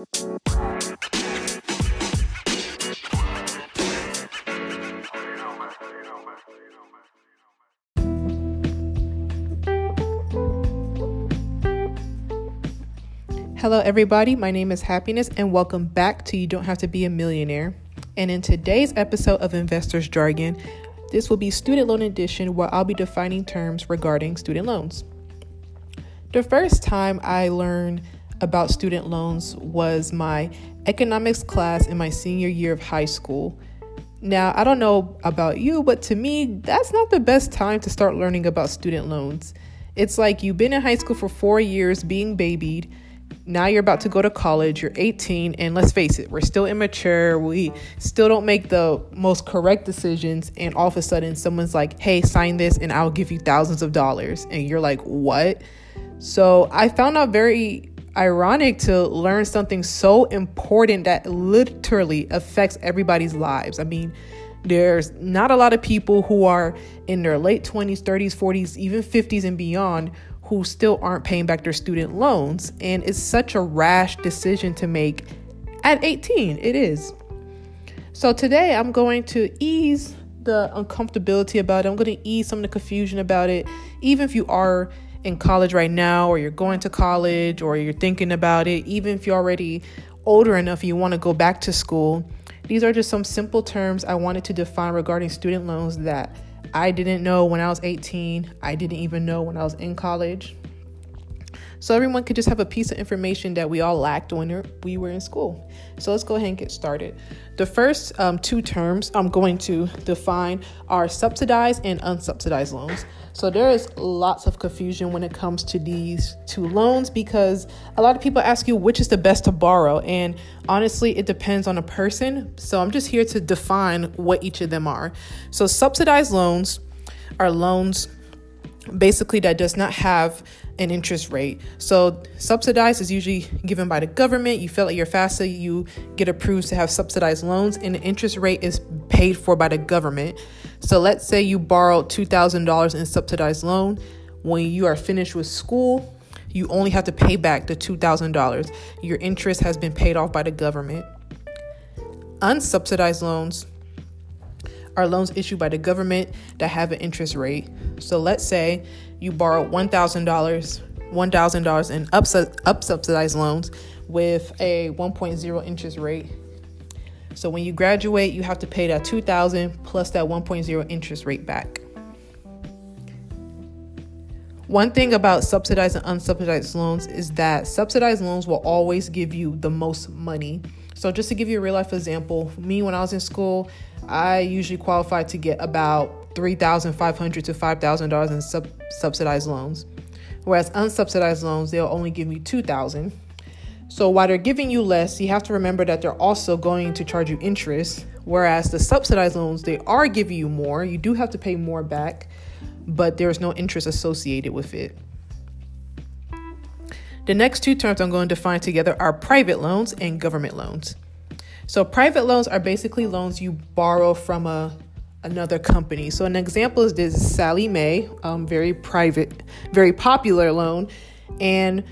Hello, everybody. My name is Happiness, and welcome back to You Don't Have to Be a Millionaire. And in today's episode of Investors Jargon, this will be Student Loan Edition, where I'll be defining terms regarding student loans. The first time I learned about student loans was my economics class in my senior year of high school. Now, I don't know about you, but to me, that's not the best time to start learning about student loans. It's like you've been in high school for four years being babied now you're about to go to college, you're 18, and let's face it, we're still immature. We still don't make the most correct decisions. And all of a sudden, someone's like, hey, sign this and I'll give you thousands of dollars. And you're like, what? So I found out very ironic to learn something so important that literally affects everybody's lives. I mean, there's not a lot of people who are in their late 20s, 30s, 40s, even 50s and beyond who still aren't paying back their student loans. And it's such a rash decision to make at 18. It is. So today I'm going to ease the uncomfortability about it. I'm going to ease some of the confusion about it. Even if you are in college right now, or you're going to college, or you're thinking about it, even if you're already older enough you want to go back to school, these are just some simple terms I wanted to define regarding student loans that I didn't know when I was 18. I didn't even know when I was in college. So everyone could just have a piece of information that we all lacked when we were in school. So let's go ahead and get started. The first um, two terms I'm going to define are subsidized and unsubsidized loans. So there is lots of confusion when it comes to these two loans because a lot of people ask you which is the best to borrow. And honestly, it depends on a person. So I'm just here to define what each of them are. So subsidized loans are loans basically that does not have an interest rate. So subsidized is usually given by the government. You fill out your FAFSA, you get approved to have subsidized loans, and the interest rate is paid for by the government. So let's say you borrowed $2,000 in subsidized loan. When you are finished with school, you only have to pay back the $2,000. Your interest has been paid off by the government. Unsubsidized loans are loans issued by the government that have an interest rate. So let's say you borrow $1,000, $1,000 in up subsidized loans with a 1.0 interest rate. So when you graduate, you have to pay that 2000 plus that 1.0 interest rate back. One thing about subsidized and unsubsidized loans is that subsidized loans will always give you the most money. So, just to give you a real life example, me when I was in school, I usually qualify to get about 3,500 to $5,000 in sub- subsidized loans. Whereas unsubsidized loans, they'll only give me 2000 so while they're giving you less, you have to remember that they're also going to charge you interest. Whereas the subsidized loans, they are giving you more. You do have to pay more back, but there's no interest associated with it. The next two terms I'm going to define together are private loans and government loans. So private loans are basically loans you borrow from a another company. So an example is this Sallie Mae, um, very private, very popular loan, and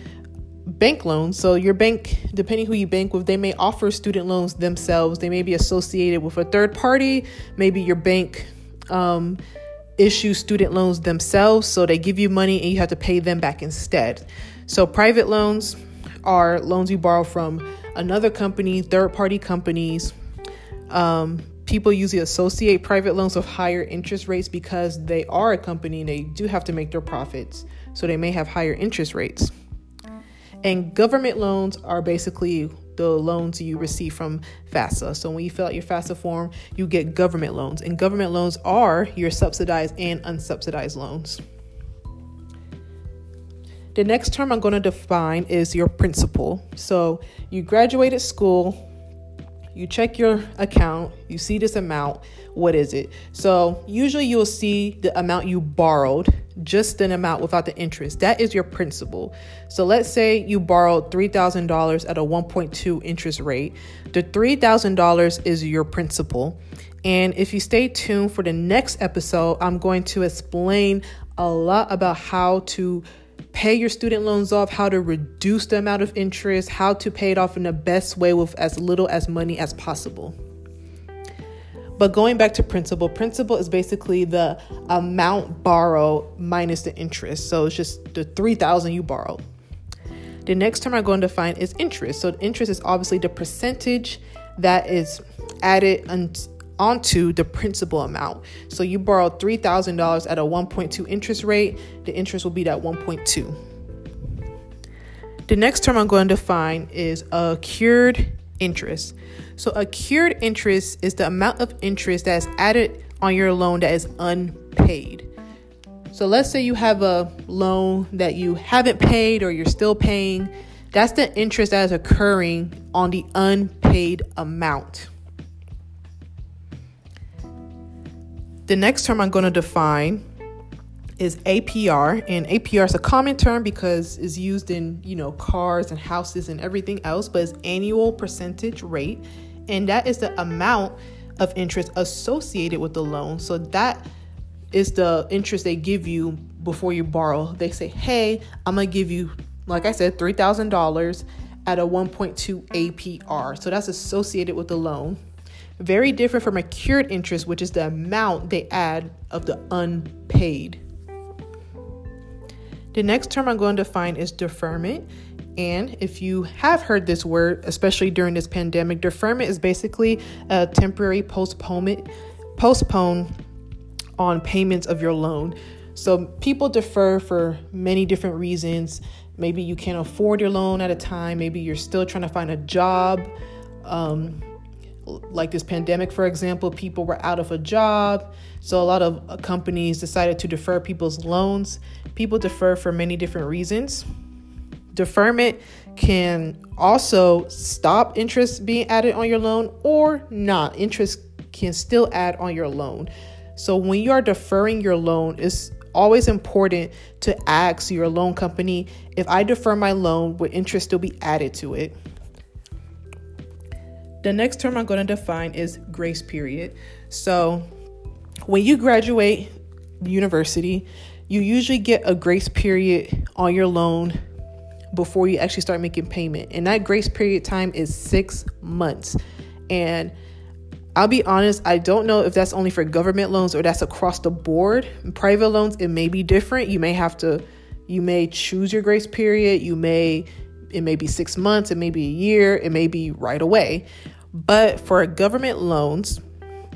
bank loans. So your bank, depending who you bank with, they may offer student loans themselves. They may be associated with a third party. Maybe your bank um, issues student loans themselves, so they give you money and you have to pay them back instead. So private loans are loans you borrow from another company, third party companies. Um, people usually associate private loans with higher interest rates because they are a company and they do have to make their profits. So they may have higher interest rates. And government loans are basically the loans you receive from FAFSA. So when you fill out your FAFSA form, you get government loans. And government loans are your subsidized and unsubsidized loans. The next term I'm going to define is your principal. So you graduated school, you check your account, you see this amount, what is it? So usually you'll see the amount you borrowed, just an amount without the interest. That is your principal. So let's say you borrowed $3,000 at a 1.2 interest rate. The $3,000 is your principal. And if you stay tuned for the next episode, I'm going to explain a lot about how to pay your student loans off, how to reduce the amount of interest, how to pay it off in the best way with as little as money as possible. But going back to principal, principal is basically the amount borrowed minus the interest. So it's just the 3000 you borrowed. The next term I'm going to find is interest. So interest is obviously the percentage that is added onto the principal amount. So you borrowed $3,000 at a 1.2 interest rate, the interest will be that 1.2. The next term I'm going to find is accrued interest. So accrued interest is the amount of interest that is added on your loan that is unpaid. So let's say you have a loan that you haven't paid or you're still paying. That's the interest that is occurring on the unpaid amount. The next term I'm going to define is APR, and APR is a common term because it's used in you know cars and houses and everything else, but it's annual percentage rate, and that is the amount of interest associated with the loan. So that is the interest they give you before you borrow. They say, "Hey, I'm gonna give you, like I said, three thousand dollars at a 1.2 APR." So that's associated with the loan. Very different from accrued interest, which is the amount they add of the unpaid. The next term I'm going to define is deferment. And if you have heard this word, especially during this pandemic, deferment is basically a temporary postponement, postpone on payments of your loan. So people defer for many different reasons. Maybe you can't afford your loan at a time. Maybe you're still trying to find a job. Um, like this pandemic, for example, people were out of a job. So a lot of uh, companies decided to defer people's loans. People defer for many different reasons. Deferment can also stop interest being added on your loan or not. Interest can still add on your loan. So when you are deferring your loan, it's always important to ask your loan company if I defer my loan, would interest still be added to it? The next term I'm going to define is grace period. So, when you graduate university, you usually get a grace period on your loan before you actually start making payment. And that grace period time is 6 months. And I'll be honest, I don't know if that's only for government loans or that's across the board. Private loans, it may be different. You may have to you may choose your grace period. You may it may be six months, it may be a year, it may be right away. But for government loans,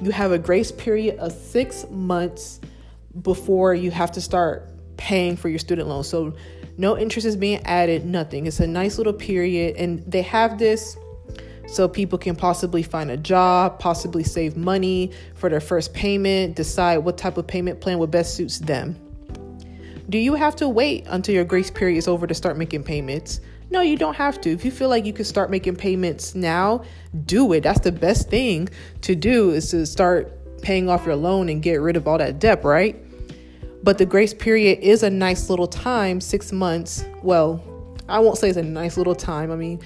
you have a grace period of six months before you have to start paying for your student loan. So no interest is being added, nothing. It's a nice little period. And they have this so people can possibly find a job, possibly save money for their first payment, decide what type of payment plan would best suits them. Do you have to wait until your grace period is over to start making payments? No, you don't have to. If you feel like you can start making payments now, do it. That's the best thing to do is to start paying off your loan and get rid of all that debt, right? But the grace period is a nice little time, six months. Well, I won't say it's a nice little time. I mean,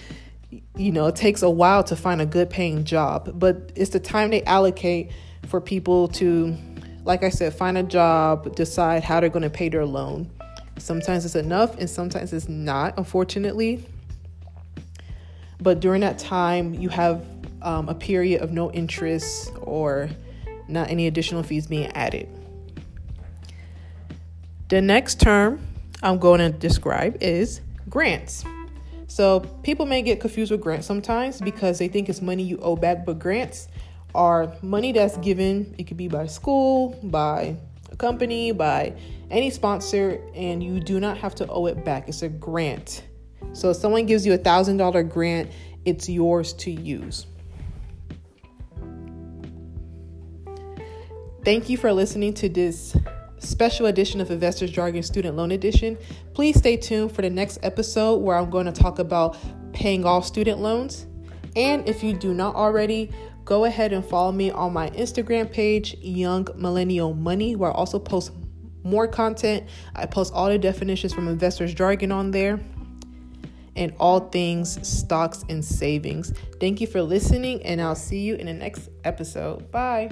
you know, it takes a while to find a good paying job, but it's the time they allocate for people to, like I said, find a job, decide how they're going to pay their loan. Sometimes it's enough and sometimes it's not, unfortunately. But during that time, you have um, a period of no interest or not any additional fees being added. The next term I'm going to describe is grants. So people may get confused with grants sometimes because they think it's money you owe back, but grants are money that's given. It could be by school, by company, by any sponsor, and you do not have to owe it back. It's a grant. So if someone gives you a thousand dollar grant, it's yours to use. Thank you for listening to this special edition of Investors Jargon Student Loan Edition. Please stay tuned for the next episode where I'm going to talk about paying off student loans. And if you do not already, go ahead and follow me on my Instagram page, Young Millennial Money, where I also post more content. I post all the definitions from investors jargon on there and all things stocks and savings. Thank you for listening, and I'll see you in the next episode. Bye.